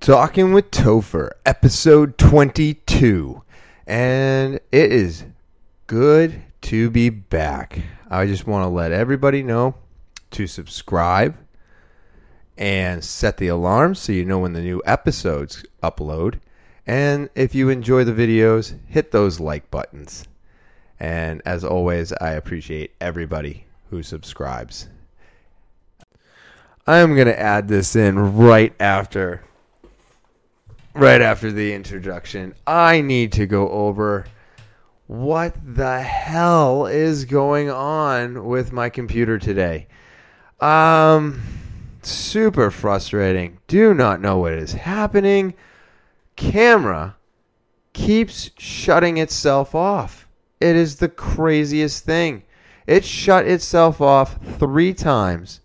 Talking with Topher, episode 22. And it is good to be back. I just want to let everybody know to subscribe and set the alarm so you know when the new episodes upload. And if you enjoy the videos, hit those like buttons. And as always, I appreciate everybody who subscribes. I'm going to add this in right after right after the introduction. I need to go over what the hell is going on with my computer today. Um super frustrating. Do not know what is happening. Camera keeps shutting itself off. It is the craziest thing. It shut itself off 3 times.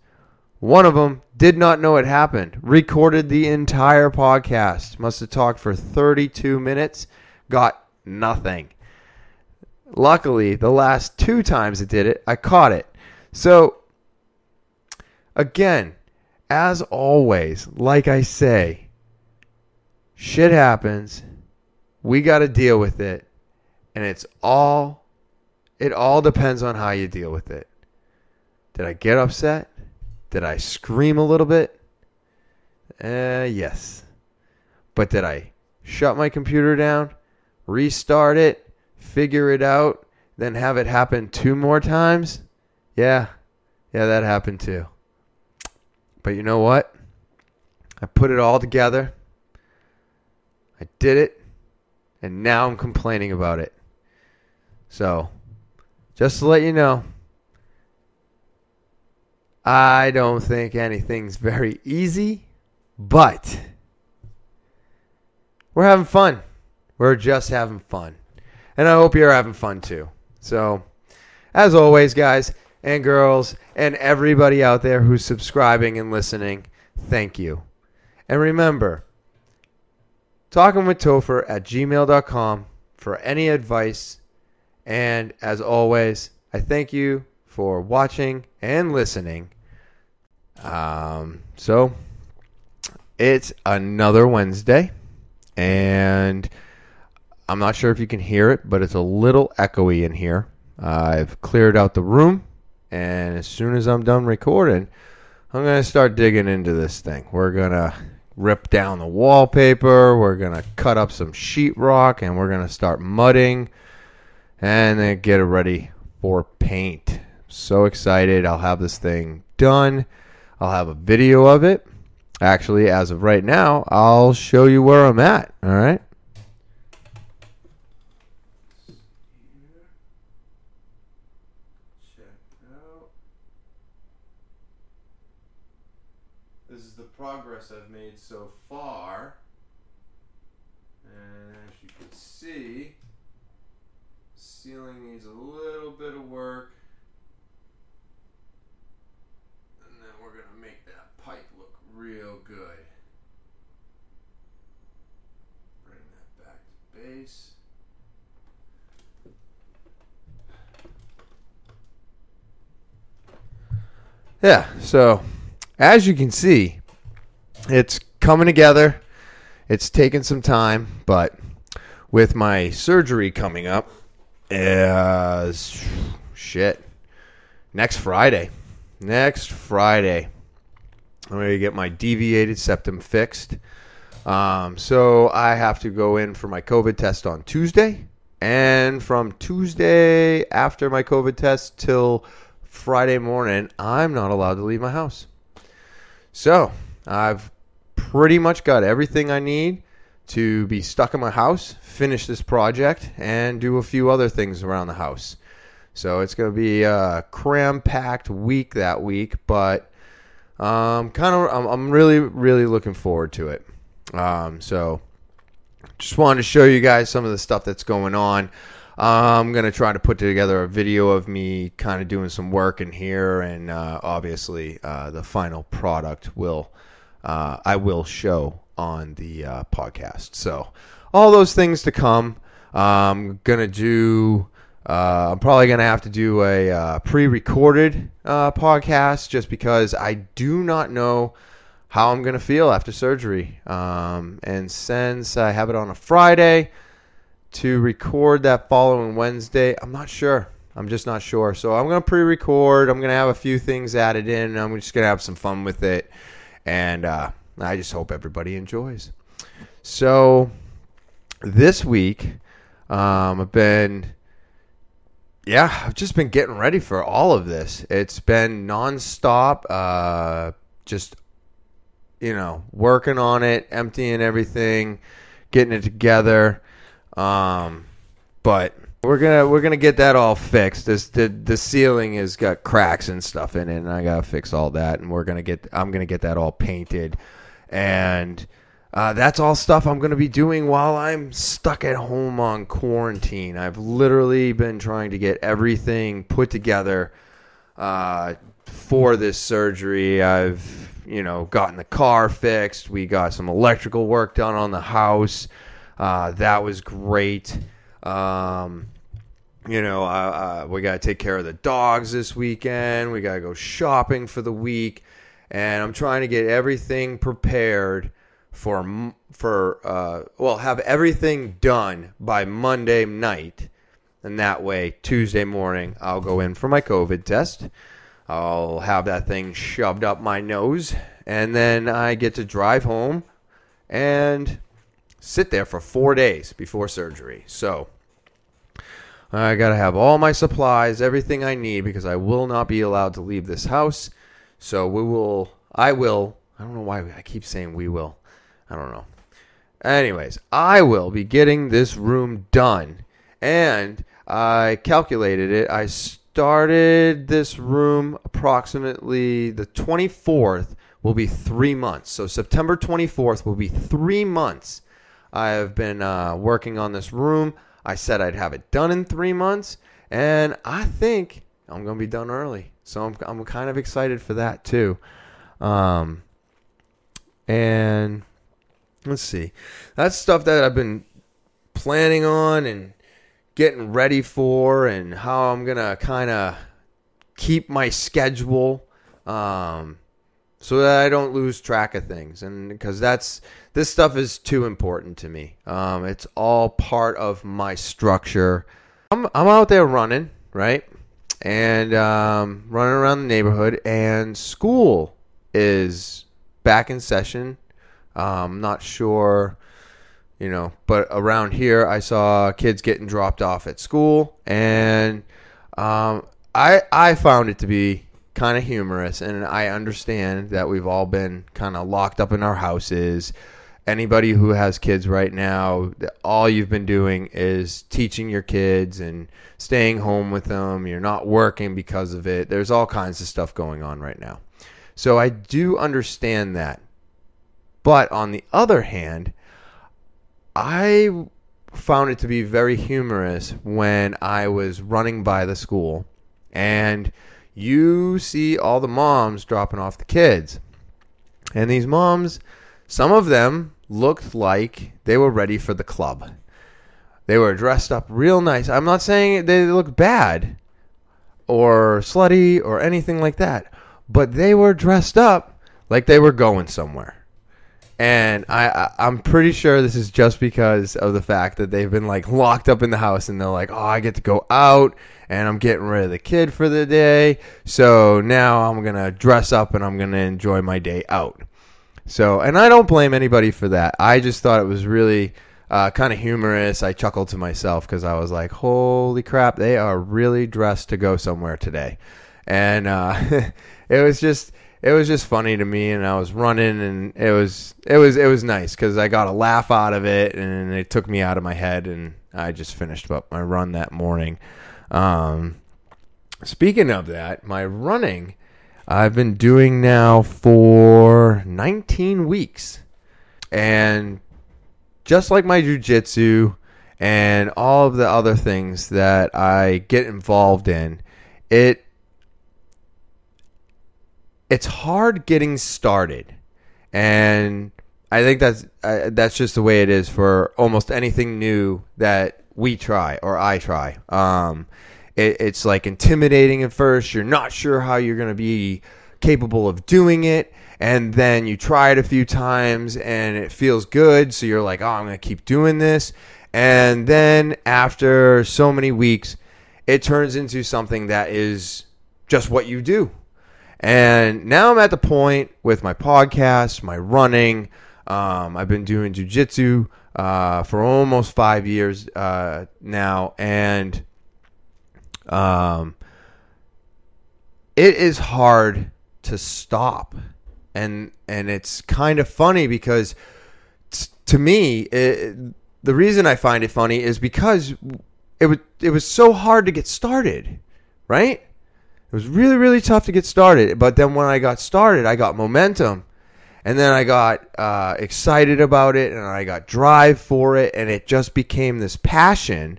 One of them did not know it happened. Recorded the entire podcast. Must have talked for 32 minutes. Got nothing. Luckily, the last two times it did it, I caught it. So, again, as always, like I say, shit happens. We got to deal with it. And it's all, it all depends on how you deal with it. Did I get upset? Did I scream a little bit? Uh, yes. But did I shut my computer down, restart it, figure it out, then have it happen two more times? Yeah. Yeah, that happened too. But you know what? I put it all together. I did it. And now I'm complaining about it. So, just to let you know, I don't think anything's very easy, but we're having fun. We're just having fun. And I hope you're having fun too. So, as always, guys and girls, and everybody out there who's subscribing and listening, thank you. And remember, talking with Topher at gmail.com for any advice. And as always, I thank you for watching and listening. Um, so it's another Wednesday, and I'm not sure if you can hear it, but it's a little echoey in here. I've cleared out the room, and as soon as I'm done recording, I'm going to start digging into this thing. We're going to rip down the wallpaper, we're going to cut up some sheetrock, and we're going to start mudding and then get it ready for paint. So excited. I'll have this thing done. I'll have a video of it. Actually, as of right now, I'll show you where I'm at. All right. Check out. This is the progress I've made so far. And as you can see, ceiling needs a little bit of work. And then we're going to make that pipe look real good. Bring that back to base. Yeah, so as you can see, it's coming together. It's taken some time, but with my surgery coming up, uh, shit, next Friday. Next Friday, I'm going to get my deviated septum fixed. Um, so I have to go in for my COVID test on Tuesday. And from Tuesday after my COVID test till Friday morning, I'm not allowed to leave my house. So I've pretty much got everything I need to be stuck in my house, finish this project, and do a few other things around the house. So it's going to be a cram-packed week that week, but um, kind of I'm, I'm really really looking forward to it. Um, so just wanted to show you guys some of the stuff that's going on. I'm gonna try to put together a video of me kind of doing some work in here, and uh, obviously uh, the final product will uh, I will show on the uh, podcast. So all those things to come. I'm gonna do. Uh, I'm probably gonna have to do a uh, pre-recorded podcast just because I do not know how I'm gonna feel after surgery. Um, and since I have it on a Friday to record that following Wednesday, I'm not sure. I'm just not sure. So I'm gonna pre-record. I'm gonna have a few things added in. I'm just gonna have some fun with it, and uh, I just hope everybody enjoys. So this week, um, I've been yeah, I've just been getting ready for all of this. It's been nonstop, uh, just you know, working on it, emptying everything, getting it together. Um, but we're gonna we're gonna get that all fixed. This the the ceiling has got cracks and stuff in it, and I gotta fix all that. And we're gonna get I'm gonna get that all painted, and uh, that's all stuff I'm to be doing while I'm stuck at home on quarantine. I've literally been trying to get everything put together uh, for this surgery. I've, you know, gotten the car fixed. We got some electrical work done on the house. Uh, that was great. Um, you know, uh, uh we got to take care of the dogs this weekend. We got to go shopping for the week. And I'm trying to get everything prepared for for uh, well have everything done by Monday night, and that way Tuesday morning I'll go in for my COVID test. I'll have that thing shoved up my nose, and then I get to drive home and sit there for four days before surgery. So I got to have all my supplies, everything I need, because I will not be allowed to leave this house. So we will, I will, I don't know why I keep saying we will. I don't know. Anyways, I will be getting this room done. And I calculated it. I started this room approximately the 24th will be three months. So September 24th will be three months. I have been uh, working on this room. I said I'd have it done in three months. And I think I'm going to be done early. So I'm, I'm kind of excited for that too. Um, and let's see. That's stuff that I've been planning on and getting ready for and how I'm going to kind of keep my schedule um, so that I don't lose track of things. And because that's this stuff is too important to me. Um, it's all part of my structure. I'm, I'm out there running, right? And um, running around the neighborhood, and school is back in session um, not sure, you know, but around here I saw kids getting dropped off at school, and um, I I found it to be kind of humorous, and I understand that we've all been kind of locked up in our houses. Anybody who has kids right now, all you've been doing is teaching your kids and staying home with them. You're not working because of it. There's all kinds of stuff going on right now. So I do understand that. But on the other hand, I found it to be very humorous when I was running by the school and you see all the moms dropping off the kids. And these moms, some of them looked like they were ready for the club. They were dressed up real nice. I'm not saying they looked bad or slutty or anything like that, but they were dressed up like they were going somewhere and I, I am pretty sure this is just because of the fact that they've been like locked up in the house and they're like, oh, I get to go out and I'm getting rid of the kid for the day, so now I'm gonna dress up and I'm gonna enjoy my day out. So, and I don't blame anybody for that. I just thought it was really uh, kind of humorous. I chuckled to myself because I was like, holy crap, they are really dressed to go somewhere today, and uh, it was just it was just funny to me and I was running and it was it was it was nice cuz I got a laugh out of it and it took me out of my head and I just finished up my run that morning. Um, speaking of that, my running I've been doing now for 19 weeks. And just like my jujitsu and all of the other things that I get involved in, it it's hard getting started, and I think that's uh, that's just the way it is for almost anything new that we try or I try. Um, it, it's like intimidating at first. You're not sure how you're going to be capable of doing it. And then you try it a few times and it feels good. So you're like oh i'm going to keep doing this. And then after so many weeks it turns into something that is just what you do and now i'm at the point with my podcast my running. Um, i've been doing jiu-jitsu uh, for almost five years uh, now. And um, it is hard to stop. And and it's kind of funny because t- to me it, the reason I find it funny is because it was it was so hard to get started, right? It was really really tough to get started, but then when I got started, I got momentum, and then I got uh, excited about it, and I got drive for it, and it just became this passion.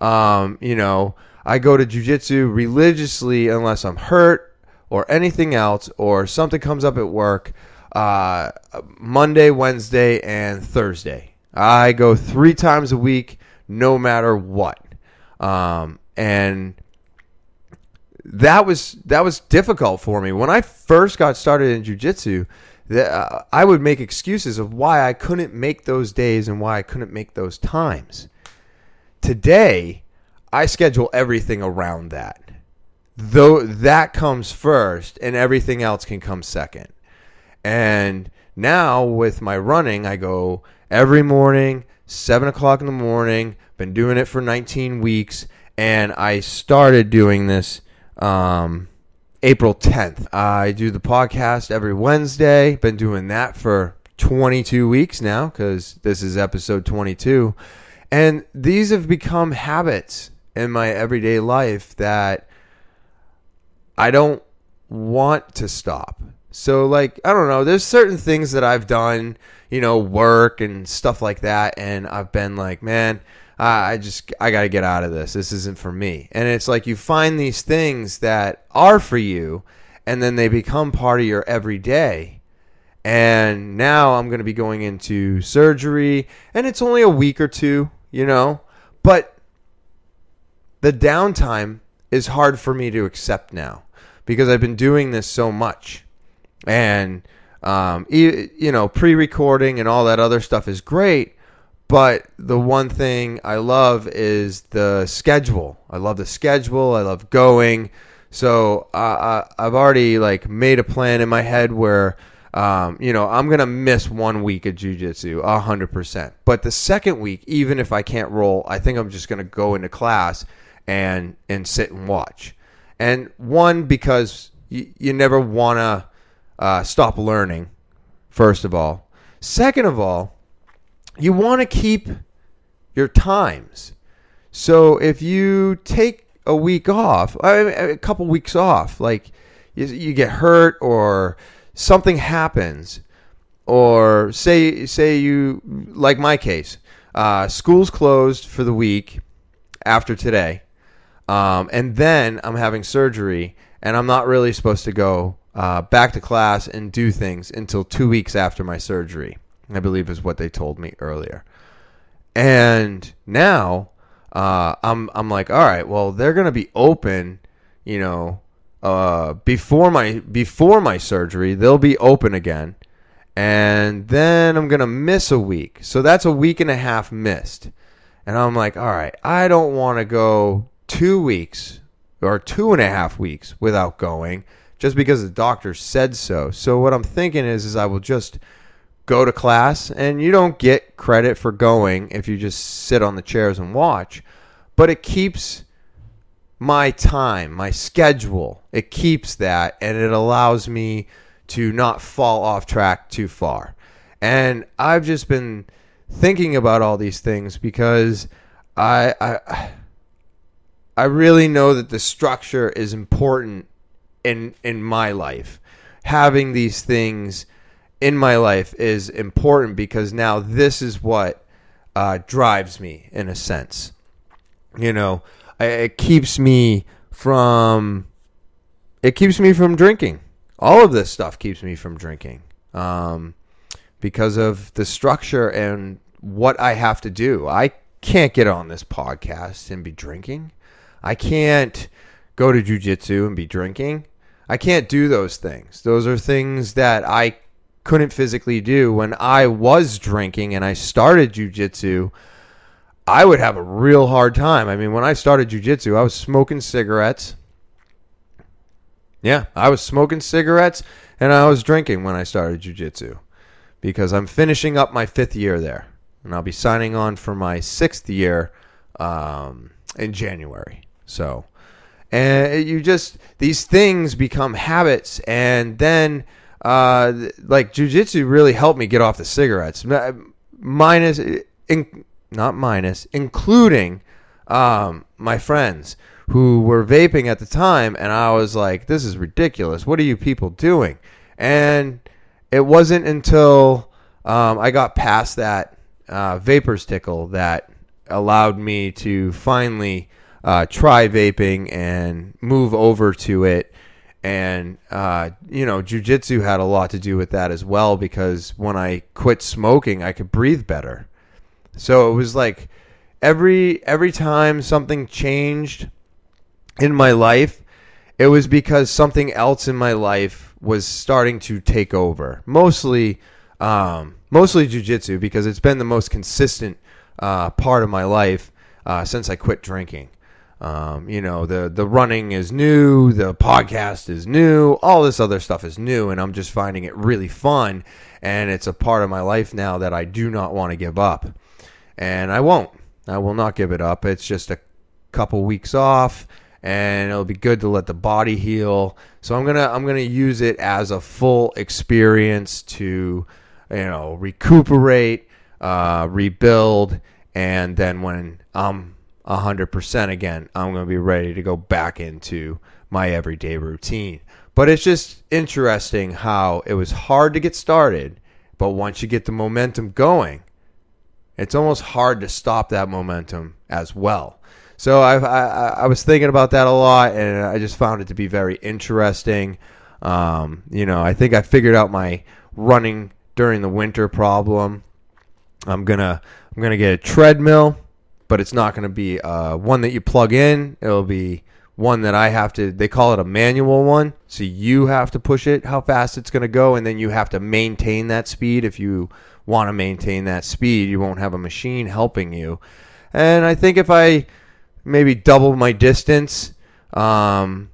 Um, you know, I go to jujitsu religiously unless I'm hurt or anything else or something comes up at work uh, Monday, Wednesday, and Thursday. I go three times a week, no matter what. Um, and that was that was difficult for me when I first got started in jujitsu. Uh, I would make excuses of why I couldn't make those days and why I couldn't make those times. Today, I schedule everything around that though that comes first and everything else can come second. And now with my running, I go every morning, seven o'clock in the morning. Been doing it for 19 weeks, and I started doing this um, April 10th. I do the podcast every Wednesday. Been doing that for 22 weeks now because this is episode 22. And these have become habits in my everyday life that I don't want to stop. So like I don't know, there's certain things that I've done, you know, work and stuff like that and I've been like, man, I just I got to get out of this. This isn't for me. And it's like you find these things that are for you and then they become part of your everyday. And now I'm going to be going into surgery and it's only a week or two, you know, but the downtime is hard for me to accept now because I've been doing this so much. And, um, you know, pre recording and all that other stuff is great. But the one thing I love is the schedule. I love the schedule. I love going. So uh, I've already like made a plan in my head where, um, you know, I'm gonna miss one week of jujitsu, a hundred percent. But the second week, even if I can't roll, I think I'm just gonna go into class and and sit and watch. And one, because you, you never want to uh, stop learning, first of all. Second of all, you want to keep your times. So if you take a week off, a couple weeks off, like you, you get hurt or something happens, or say say you like my case, uh, school's closed for the week after today, um, and then I'm having surgery, and I'm not really supposed to go uh, back to class and do things until two weeks after my surgery. I believe is what they told me earlier. And now uh, I'm I'm like, all right, well they're gonna be open, you know, uh, before my before my surgery. They'll be open again, and then I'm gonna miss a week. So that's a week and a half missed. And I'm like, all right, I don't want to go two weeks or two and a half weeks without going just because the doctor said so. So what I'm thinking is is I will just go to class and you don't get credit for going if you just sit on the chairs and watch, but it keeps my time, my schedule. It keeps that and it allows me to not fall off track too far. And I've just been thinking about all these things because I I I really know that the structure is important in in my life. Having these things in my life is important because now this is what uh, drives me in a sense. You know, it keeps me from it keeps me from drinking. All of this stuff keeps me from drinking um, because of the structure and what I have to do. I can't get on this podcast and be drinking. I can't go to jujitsu and be drinking. I can't do those things. Those are things that I couldn't physically do when I was drinking and I started jujitsu. I would have a real hard time. I mean, when I started jujitsu, I was smoking cigarettes. Yeah, I was smoking cigarettes and I was drinking when I started jujitsu because I'm finishing up my fifth year there. And I'll be signing on for my sixth year um, in January. So, and you just, these things become habits. And then, uh, like, jujitsu really helped me get off the cigarettes. Minus, in, not minus, including um, my friends who were vaping at the time. And I was like, this is ridiculous. What are you people doing? And it wasn't until um, I got past that uh, vapor stickle that allowed me to finally uh, try vaping and move over to it. And, uh, you know, jujitsu had a lot to do with that as well because when I quit smoking, I could breathe better. So it was like every every time something changed in my life, it was because something else in my life was starting to take over. Mostly, um, mostly jujitsu because it's been the most consistent uh, part of my life uh, since I quit drinking. Um, you know, the the running is new, the podcast is new, all this other stuff is new, and I'm just finding it really fun, and it's a part of my life now that I do not want to give up, and I won't. I will not give it up. It's just a couple weeks off and it'll be good to let the body heal. So I'm gonna I'm gonna use it as a full experience to you know recuperate, uh, rebuild, and then when I'm hundred percent again, I'm gonna be ready to go back into my everyday routine. But it's just interesting how it was hard to get started, but once you get the momentum going, it's almost hard to stop that momentum as well. So I, I, I was thinking about that a lot, and I just found it to be very interesting. Um, you know, I think I figured out my running during the winter problem. I'm gonna I'm gonna get a treadmill, but it's not gonna be uh, one that you plug in. It'll be one that I have to. They call it a manual one, so you have to push it how fast it's gonna go, and then you have to maintain that speed. If you want to maintain that speed, you won't have a machine helping you. And I think if I maybe double my distance um,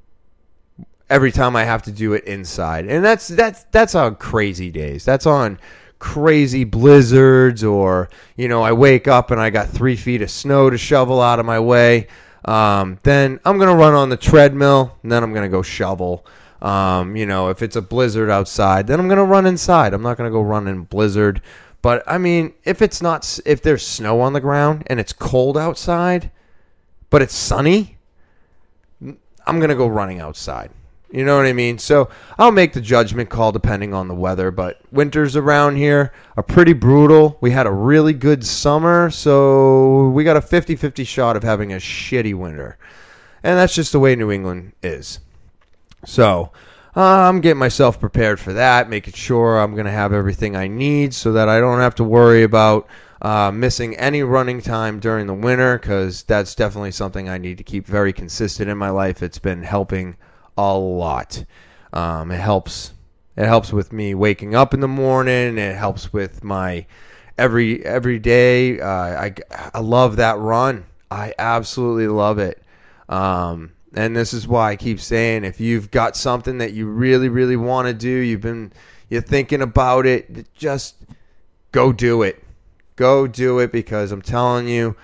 every time I have to do it inside, and that's that's that's on crazy days. That's on crazy blizzards, or you know, I wake up and I got three feet of snow to shovel out of my way. Um, then I'm gonna run on the treadmill, and then I'm gonna go shovel. Um, you know, if it's a blizzard outside, then I'm gonna run inside. I'm not gonna go run in blizzard. But I mean, if it's not, if there's snow on the ground and it's cold outside, but it's sunny, I'm going to go running outside. You know what I mean? So I'll make the judgment call depending on the weather. But winters around here are pretty brutal. We had a really good summer, so we got a 50 50 shot of having a shitty winter. And that's just the way New England is. So uh, I'm getting myself prepared for that, making sure I'm going to have everything I need so that I don't have to worry about uh, missing any running time during the winter because that's definitely something I need to keep very consistent in my life. It's been helping a lot. Um, it helps. It helps with me waking up in the morning. It helps with my every every day. Uh, I I love that run. I absolutely love it. Um, and this is why I keep saying if you've got something that you really really want to do, you've been you're thinking about it, just go do it. Go do it because I'm telling you,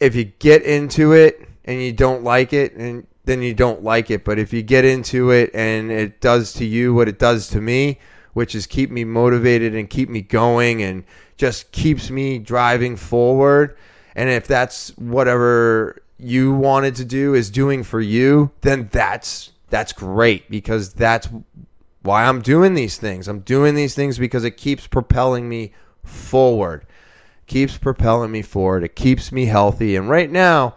if you get into it and you don't like it, and then you don't like it. But if you get into it and it does to you what it does to me, which is keep me motivated and keep me going and just keeps me driving forward. And if that's whatever you wanted to do is doing for you, then that's that's great because that's why I'm doing these things. I'm doing these things because it keeps propelling me forward. Keeps propelling me forward. It keeps me healthy. And right now,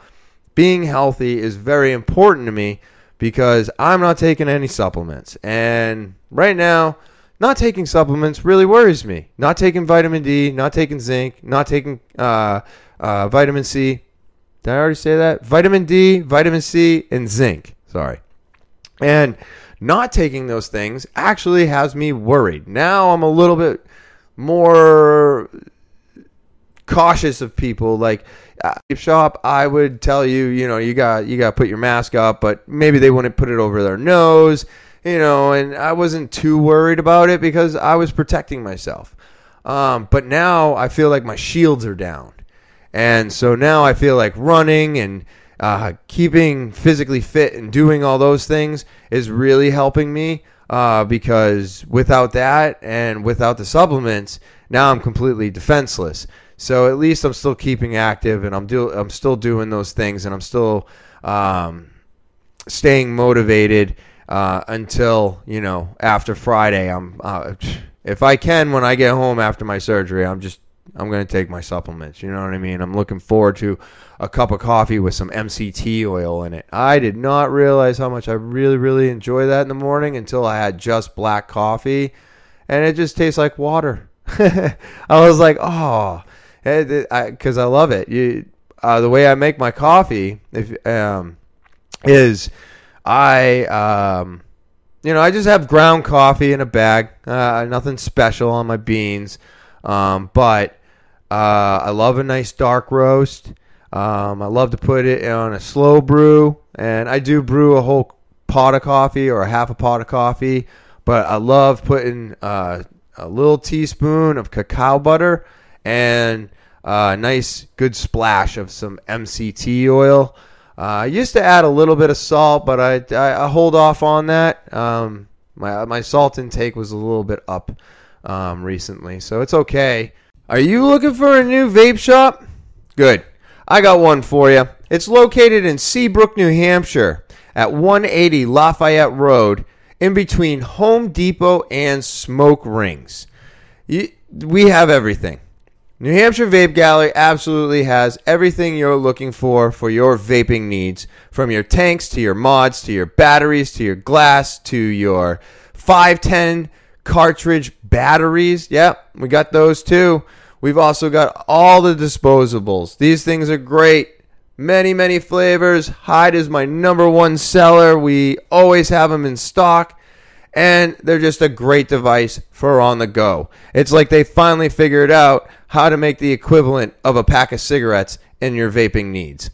being healthy is very important to me because I'm not taking any supplements. And right now, not taking supplements really worries me. Not taking vitamin D, not taking zinc, not taking uh, uh, vitamin C. Did I already say that? Vitamin D, vitamin C, and zinc. Sorry. And not taking those things actually has me worried. Now I'm a little bit more cautious of people. Like uh, shop i would tell you you know you got you got to put your mask up but maybe they wouldn't put it over their nose you know and i wasn't too worried about it because i was protecting myself. Um, but now i feel like my shields are down. And so now i feel like running and uh, keeping physically fit and doing all those things is really helping me uh, because without that and without the supplements, now I'm completely defenseless. So at least I'm still keeping active and I'm do I'm still doing those things and I'm still um, staying motivated uh, until you know after Friday. I'm uh, if I can when I get home after my surgery, I'm just I'm going to take my supplements. You know what I mean? I'm looking forward to a cup of coffee with some MCT oil in it. I did not realize how much I really, really enjoy that in the morning until I had just black coffee, and it just tastes like water. I was like, oh, because I, I, love it. You, uh, the way I make my coffee if, um, is I, um, you know, I just have ground coffee in a bag. Uh, nothing special on my beans, um, but uh, I love a nice dark roast. Um, I love to put it on a slow brew, and I do brew a whole pot of coffee or a half a pot of coffee. But I love putting uh, a little teaspoon of cacao butter and a nice good splash of some MCT oil. Uh, I used to add a little bit of salt, but I, I, I hold off on that. Um, my my salt intake was a little bit up um, recently, so it's okay. Are you looking for a new vape shop? Good. I got one for you. It's located in Seabrook, New Hampshire at 180 Lafayette Road in between Home Depot and Smoke Rings. we have everything. New Hampshire Vape Gallery absolutely has everything you're looking for for your vaping needs from your tanks to your mods to your batteries to your glass to your 510 cartridge batteries. Yep, we got those too. We've also got all the disposables. These things are great. Many, many flavors. Hyde is my number one seller. We always have them in stock. And they're just a great device for on the go. It's like they finally figured out how to make the equivalent of a pack of cigarettes in your vaping needs.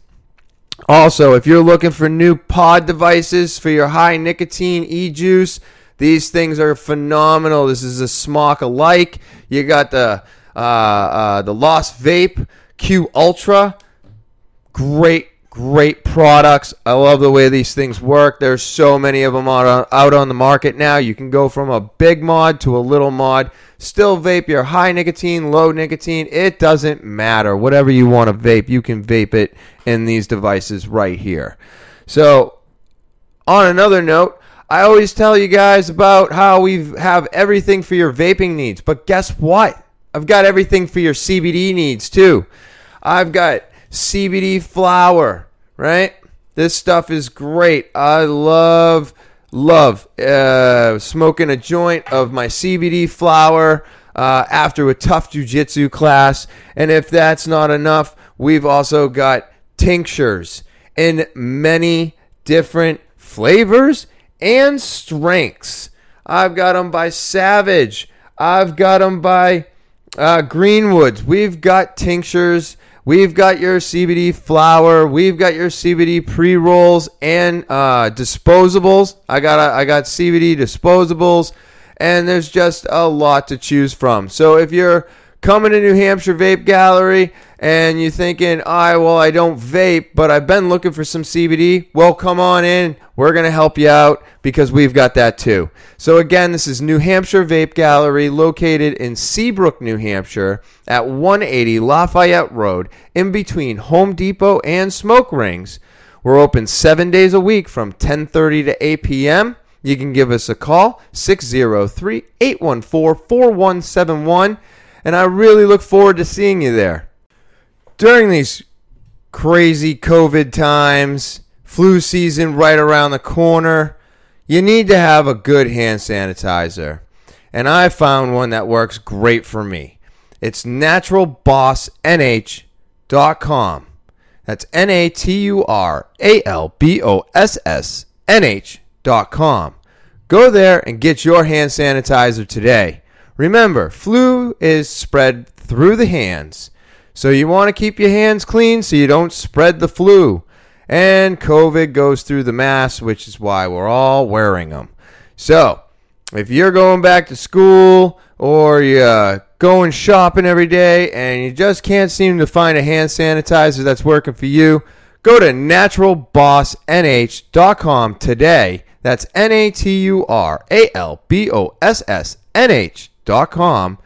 Also, if you're looking for new pod devices for your high nicotine e juice, these things are phenomenal. This is a smock alike. You got the uh, uh, the Lost Vape Q Ultra. Great, great products. I love the way these things work. There's so many of them out, out on the market now. You can go from a big mod to a little mod. Still vape your high nicotine, low nicotine. It doesn't matter. Whatever you want to vape, you can vape it in these devices right here. So, on another note, I always tell you guys about how we have everything for your vaping needs. But guess what? I've got everything for your CBD needs too. I've got CBD flower, right? This stuff is great. I love, love uh, smoking a joint of my CBD flower uh, after a tough jujitsu class. And if that's not enough, we've also got tinctures in many different flavors and strengths. I've got them by Savage. I've got them by uh, Greenwoods. We've got tinctures. We've got your CBD flower. We've got your CBD pre rolls and uh, disposables. I got a, I got CBD disposables, and there's just a lot to choose from. So if you're coming to New Hampshire Vape Gallery and you're thinking, I well, I don't vape, but I've been looking for some CBD, well, come on in. We're going to help you out because we've got that too. So, again, this is New Hampshire Vape Gallery located in Seabrook, New Hampshire at 180 Lafayette Road in between Home Depot and Smoke Rings. We're open seven days a week from 10:30 to 8 p.m. You can give us a call 603 814 4171 and I really look forward to seeing you there during these crazy COVID times, flu season right around the corner, you need to have a good hand sanitizer. And I found one that works great for me. It's naturalbossnh.com. That's N A T U R A L B O S S N H nh.com. Go there and get your hand sanitizer today. Remember, flu is spread through the hands. So you want to keep your hands clean so you don't spread the flu. And COVID goes through the mask, which is why we're all wearing them. So, if you're going back to school or you're going shopping every day and you just can't seem to find a hand sanitizer that's working for you, go to naturalbossnh.com today. That's N A T U R A L B O S S N H.com.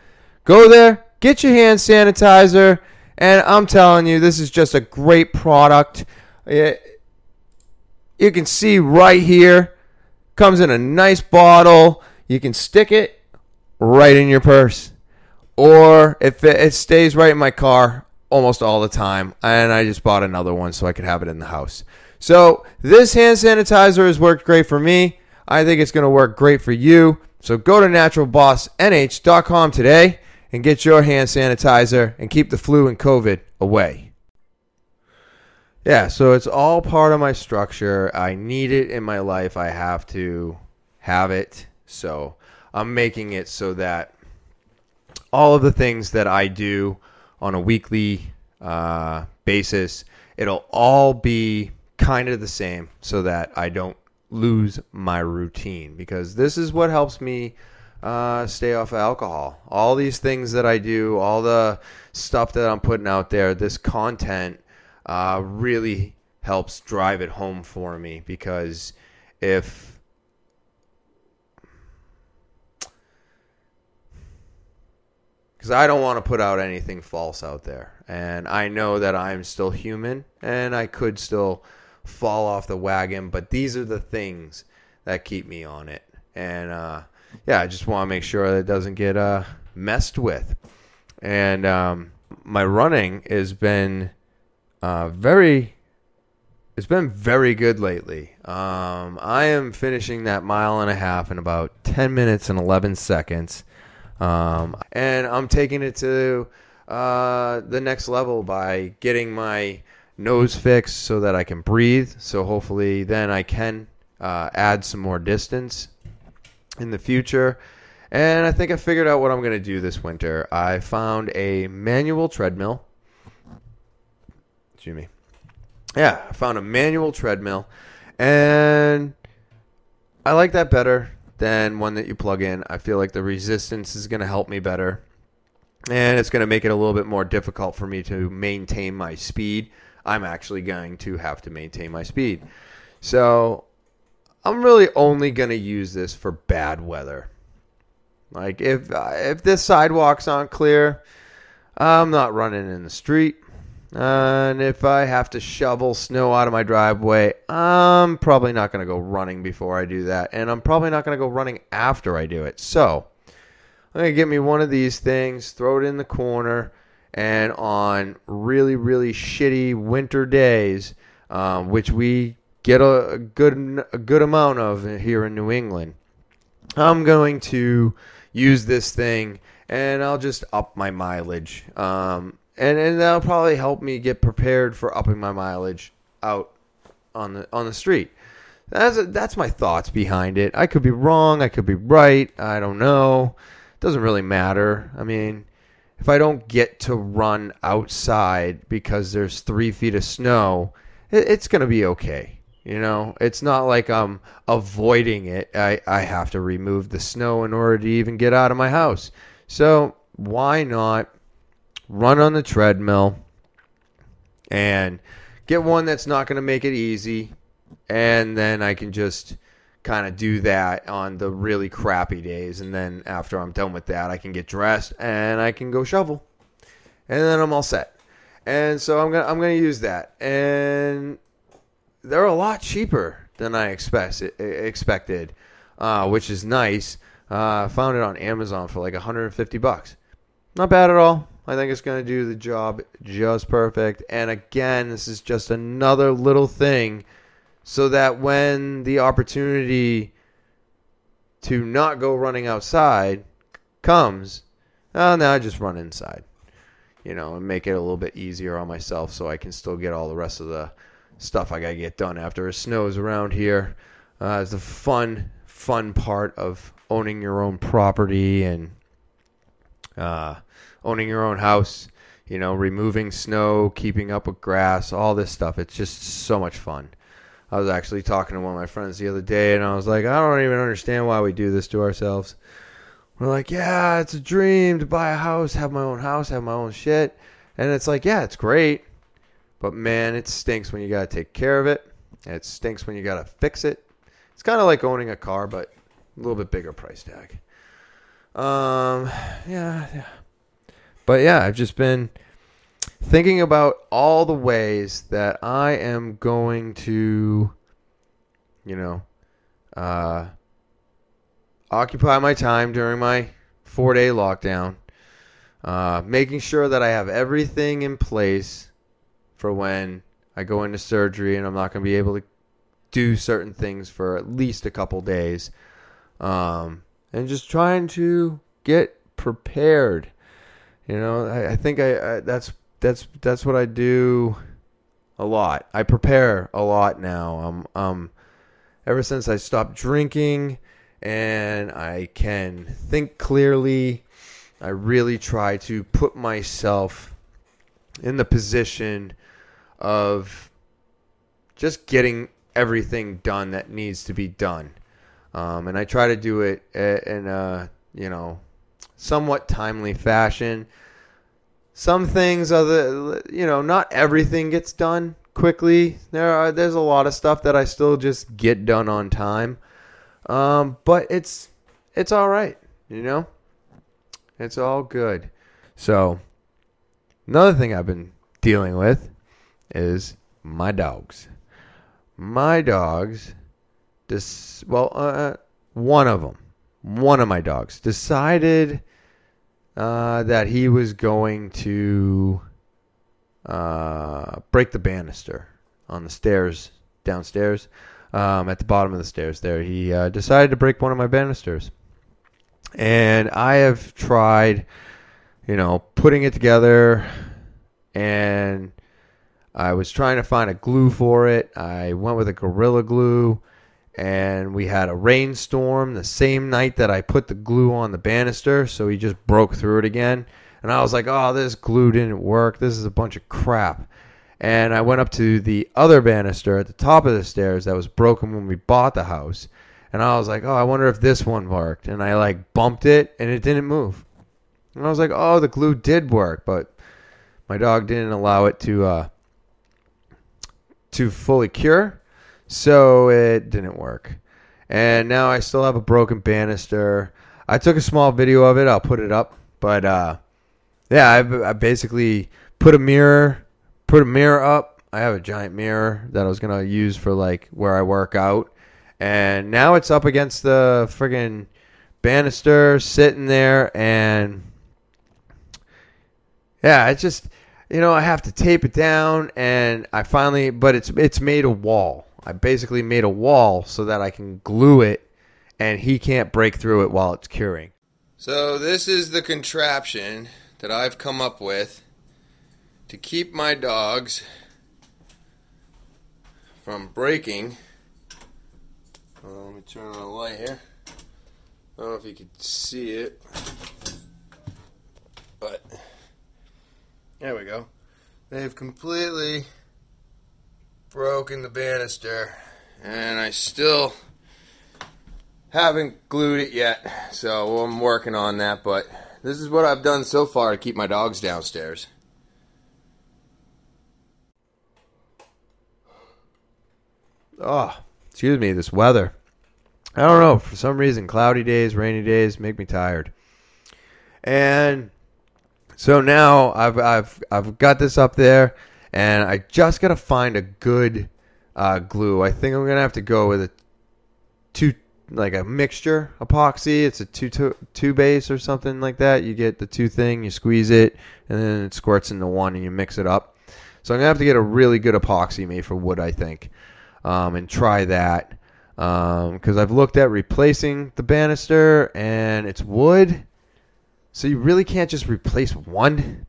Go there, get your hand sanitizer, and I'm telling you, this is just a great product. It, you can see right here, comes in a nice bottle. You can stick it right in your purse. Or if it, it stays right in my car almost all the time, and I just bought another one so I could have it in the house. So this hand sanitizer has worked great for me. I think it's going to work great for you. So go to naturalbossnh.com today and get your hand sanitizer and keep the flu and COVID away. Yeah, so it's all part of my structure. I need it in my life. I have to have it. So I'm making it so that all of the things that I do on a weekly uh, basis, it'll all be kind of the same so that I don't lose my routine because this is what helps me uh, stay off of alcohol. All these things that I do, all the stuff that I'm putting out there, this content uh, really helps drive it home for me because if because I don't want to put out anything false out there, and I know that I'm still human and I could still fall off the wagon, but these are the things that keep me on it, and uh, yeah, I just want to make sure that it doesn't get uh, messed with, and um, my running has been uh, very it's been very good lately. Um, I am finishing that mile and a half in about 10 minutes and 11 seconds. Um, and I'm taking it to uh, the next level by getting my nose fixed so that I can breathe. So hopefully, then I can uh, add some more distance in the future. And I think I figured out what I'm going to do this winter. I found a manual treadmill. Me. Yeah, I found a manual treadmill. And I like that better than one that you plug in. I feel like the resistance is going to help me better. And it's going to make it a little bit more difficult for me to maintain my speed. I'm actually going to have to maintain my speed. So I'm really only going to use this for bad weather. Like if uh, if this sidewalks aren't clear, I'm not running in the street. Uh, and if I have to shovel snow out of my driveway, I'm probably not going to go running before I do that. And I'm probably not going to go running after I do it. So I'm going to get me one of these things, throw it in the corner, and on really, really shitty winter days, um, which we get a, good, a good amount of here in New England, I'm going to use this thing and I'll just up my mileage. Um, and and that'll probably help me get prepared for upping my mileage out on the on the street. That's a, that's my thoughts behind it. I could be wrong. I could be right. I don't know. It doesn't really matter. I mean, if I don't get to run outside because there's three feet of snow, it, it's gonna be okay. You know, it's not like I'm avoiding it. I, I have to remove the snow in order to even get out of my house. So why not run on the treadmill, and get one that's not going to make it easy. And then I can just kind of do that on the really crappy days. And then after I'm done with that, I can get dressed and I can go shovel. And then I'm all set. And so I'm gonna I'm gonna use that. And they're a lot cheaper than I expect, expected, uh, which is nice. Uh, found it on Amazon for like 150 bucks. Not bad at all. I think it's to do the job just perfect. And again, this is just another little thing so that when the opportunity to not go running outside comes, oh, now I just run inside, you know, and make it a little bit easier on myself so I can still get all the rest of the stuff I got to get done after it snows around here. Uh, it's the fun, fun part of owning your own property and uh, owning your own house. You know, removing snow, keeping up with grass, all this stuff. It's just so much fun. I was actually talking to one of my friends the other day, and I was like, I don't even understand why we do this to ourselves. We're like, yeah, it's a dream to buy a house, have my own house, have my own shit. And it's like, yeah, it's great. But man, it stinks when you got to take care of it. It stinks when you got to fix it. It's kind of like owning a car, but a little bit bigger price tag. Um, yeah, yeah. But yeah, I've just been thinking about all the ways that I am going to, you know, uh, occupy my time during my four day lockdown, uh, making sure that I have everything in place for when I go into surgery and I'm not going to be able to do certain things for at least a couple days. Um, and just trying to get prepared. You know, I, I think I, I that's that's that's what I do a lot. I prepare a lot now. Um, um, ever since I stopped drinking and I can think clearly. I really try to put myself in the position of just getting everything done that needs to be done. Um, and I try to do it in a, you know, somewhat timely fashion. Some things the, you know, not everything gets done quickly. There are, there's a lot of stuff that I still just get done on time. Um, but it's it's all right, you know. It's all good. So another thing I've been dealing with is my dogs. My dogs, this well, uh, one of them, one of my dogs decided uh, that he was going to uh, break the banister on the stairs downstairs um, at the bottom of the stairs there. He uh, decided to break one of my banisters. And I have tried, you know, putting it together and I was trying to find a glue for it. I went with a Gorilla Glue and we had a rainstorm the same night that I put the glue on the banister, so he just broke through it again. And I was like, oh, this glue didn't work. This is a bunch of crap and I went up to the other banister at the top of the stairs that was broken when we bought the house. And I was like, oh, I wonder if this one worked. And I like bumped it and it didn't move. And I was like, oh, the glue did work, but my dog didn't allow it to uh, to fully cure, so it didn't work. And now I still have a broken banister. I took a small video of it. I'll put it up. But uh, yeah, I, I basically put a mirror put a mirror up. I have a giant mirror that I was gonna use for like where I work out, and now it's up against the friggin' banister, sitting there, and yeah, it's just you know I have to tape it down, and I finally, but it's it's made a wall. I basically made a wall so that I can glue it, and he can't break through it while it's curing. So this is the contraption that I've come up with to keep my dogs from breaking. Well, let me turn on the light here. I don't know if you can see it, but there we go. They've completely broken the banister, and I still haven't glued it yet, so I'm working on that. But this is what I've done so far to keep my dogs downstairs. oh, excuse me, this weather. I don't know. For some reason, cloudy days, rainy days make me tired. And so now I've I've I've got this up there, and I just gotta find a good uh, glue. I think I'm gonna have to go with a two like a mixture epoxy. It's a two two, two base or something like that. You get the two thing, you squeeze it, and then it squirts into one, and you mix it up. So I'm gonna have to get a really good epoxy made for wood. I think um, and try that because um, I've looked at replacing the banister and it's wood, so you really can't just replace one.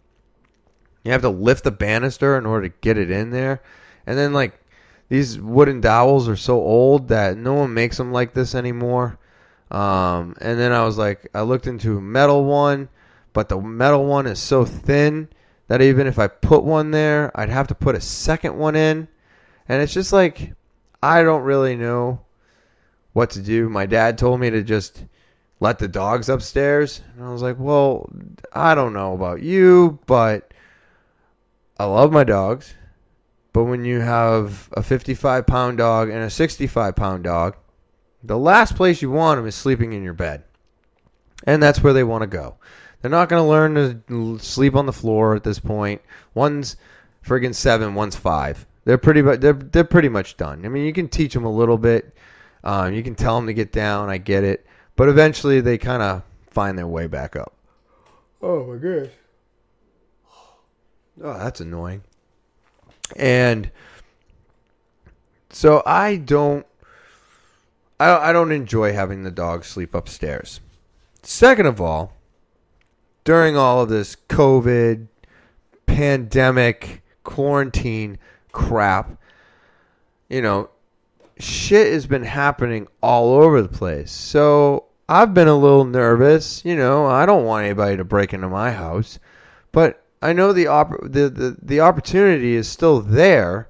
You have to lift the banister in order to get it in there, and then like these wooden dowels are so old that no one makes them like this anymore. Um, and then I was like, I looked into metal one, but the metal one is so thin that even if I put one there, I'd have to put a second one in. And it's just like, I don't really know what to do. My dad told me to just let the dogs upstairs. And I was like, well, I don't know about you, but I love my dogs. But when you have a 55 pound dog and a 65 pound dog, the last place you want them is sleeping in your bed. And that's where they want to go. They're not going to learn to sleep on the floor at this point. One's friggin' seven, one's five. They're pretty, they're they're pretty much done. I mean, you can teach them a little bit. Um, you can tell them to get down. I get it, but eventually they kind of find their way back up. Oh my gosh. Oh, that's annoying. And so I don't I, don't enjoy having the dog sleep upstairs. Second of all, during all of this COVID, pandemic, quarantine crap, you know, shit has been happening all over the place. So I've been a little nervous. You know, I don't want anybody to break into my house, but I know the op- the, the the opportunity is still there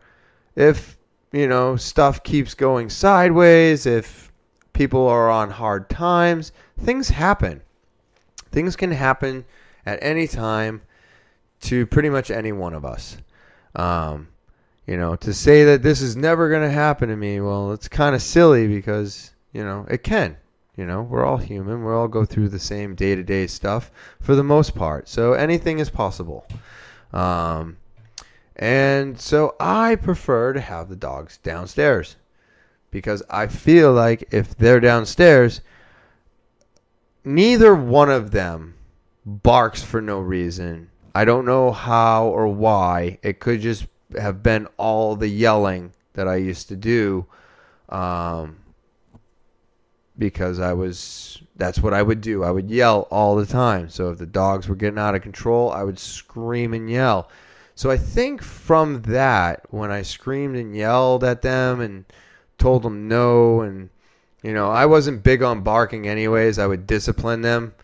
if you know stuff keeps going sideways, if people are on hard times, things happen. Things can happen at any time to pretty much any one of us. Um, you know, to say that this is never going to happen to me, well, it's kind of silly because, you know, it can. You know, we're all human. We all go through the same day to day stuff for the most part. So anything is possible. Um, and so I prefer to have the dogs downstairs because I feel like if they're downstairs, neither one of them barks for no reason. I don't know how or why. It could just have been all the yelling that I used to do. Um, because I was that's what I would do. I would yell all the time. So if the dogs were getting out of control, I would scream and yell. So I think from that, when I screamed and yelled at them and told them no, and you know, I wasn't big on barking anyways. I would discipline them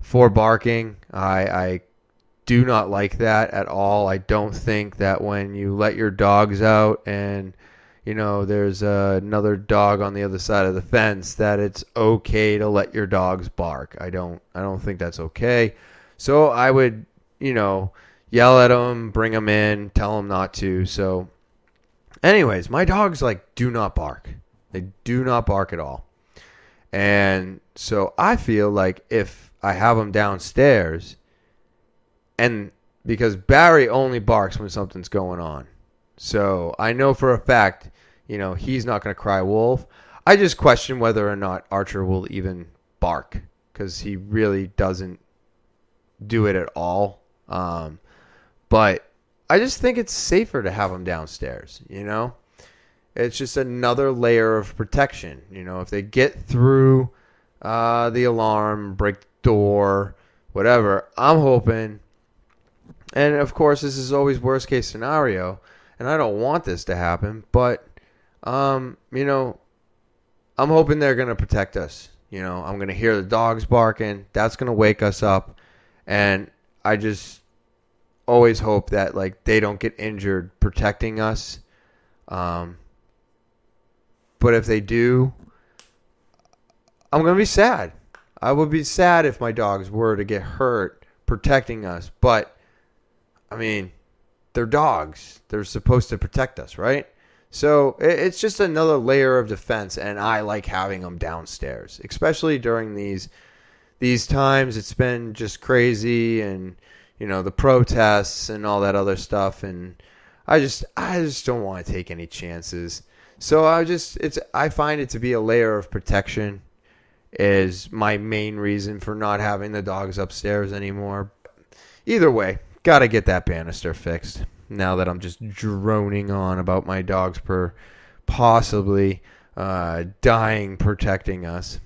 for barking. I, I do not like that at all. I don't think that when you let your dogs out and you know, there's uh, another dog on the other side of the fence that it's okay to let your dogs bark. I don't I don't think that's okay. So I would, you know, yell at them, bring them in, tell them not to. So anyways, my dogs like do not bark. They do not bark at all. And so I feel like if I have them downstairs and because Barry only barks when something's going on. So I know for a fact you know, he's not going to cry wolf. I just question whether or not Archer will even bark because he really doesn't do it at all. Um, but I just think it's safer to have him downstairs, you know? It's just another layer of protection. You know, if they get through uh, the alarm, break the door, whatever, I'm hoping. And of course, this is always worst case scenario, and I don't want this to happen, but um, you know, I'm hoping they're going to protect us. You know, I'm going to hear the dogs barking. That's going to wake us up. And I just always hope that like they don't get injured protecting us. Um, but if they do, I'm going to be sad. I would be sad if my dogs were to get hurt protecting us. But I mean, they're dogs. They're supposed to protect us, right? So it's just another layer of defense, and I like having them downstairs, especially during these these times. It's been just crazy, and you know the protests and all that other stuff, and I just I just don't want to take any chances. So I just it's I find it to be a layer of protection is my main reason for not having the dogs upstairs anymore. Either way, got to get that banister fixed now that I'm just droning on about my dogs per possibly uh, dying protecting us.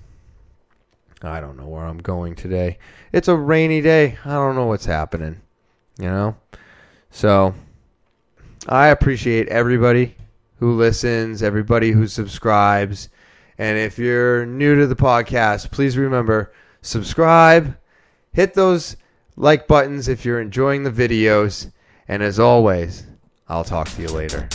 I don't know where I'm going today. It's a rainy day. I don't know what's happening. You know? So I appreciate everybody who listens, everybody who subscribes. And if you're new to the podcast, please remember subscribe, hit those like buttons if you're enjoying the videos. And as always, I'll talk to you later.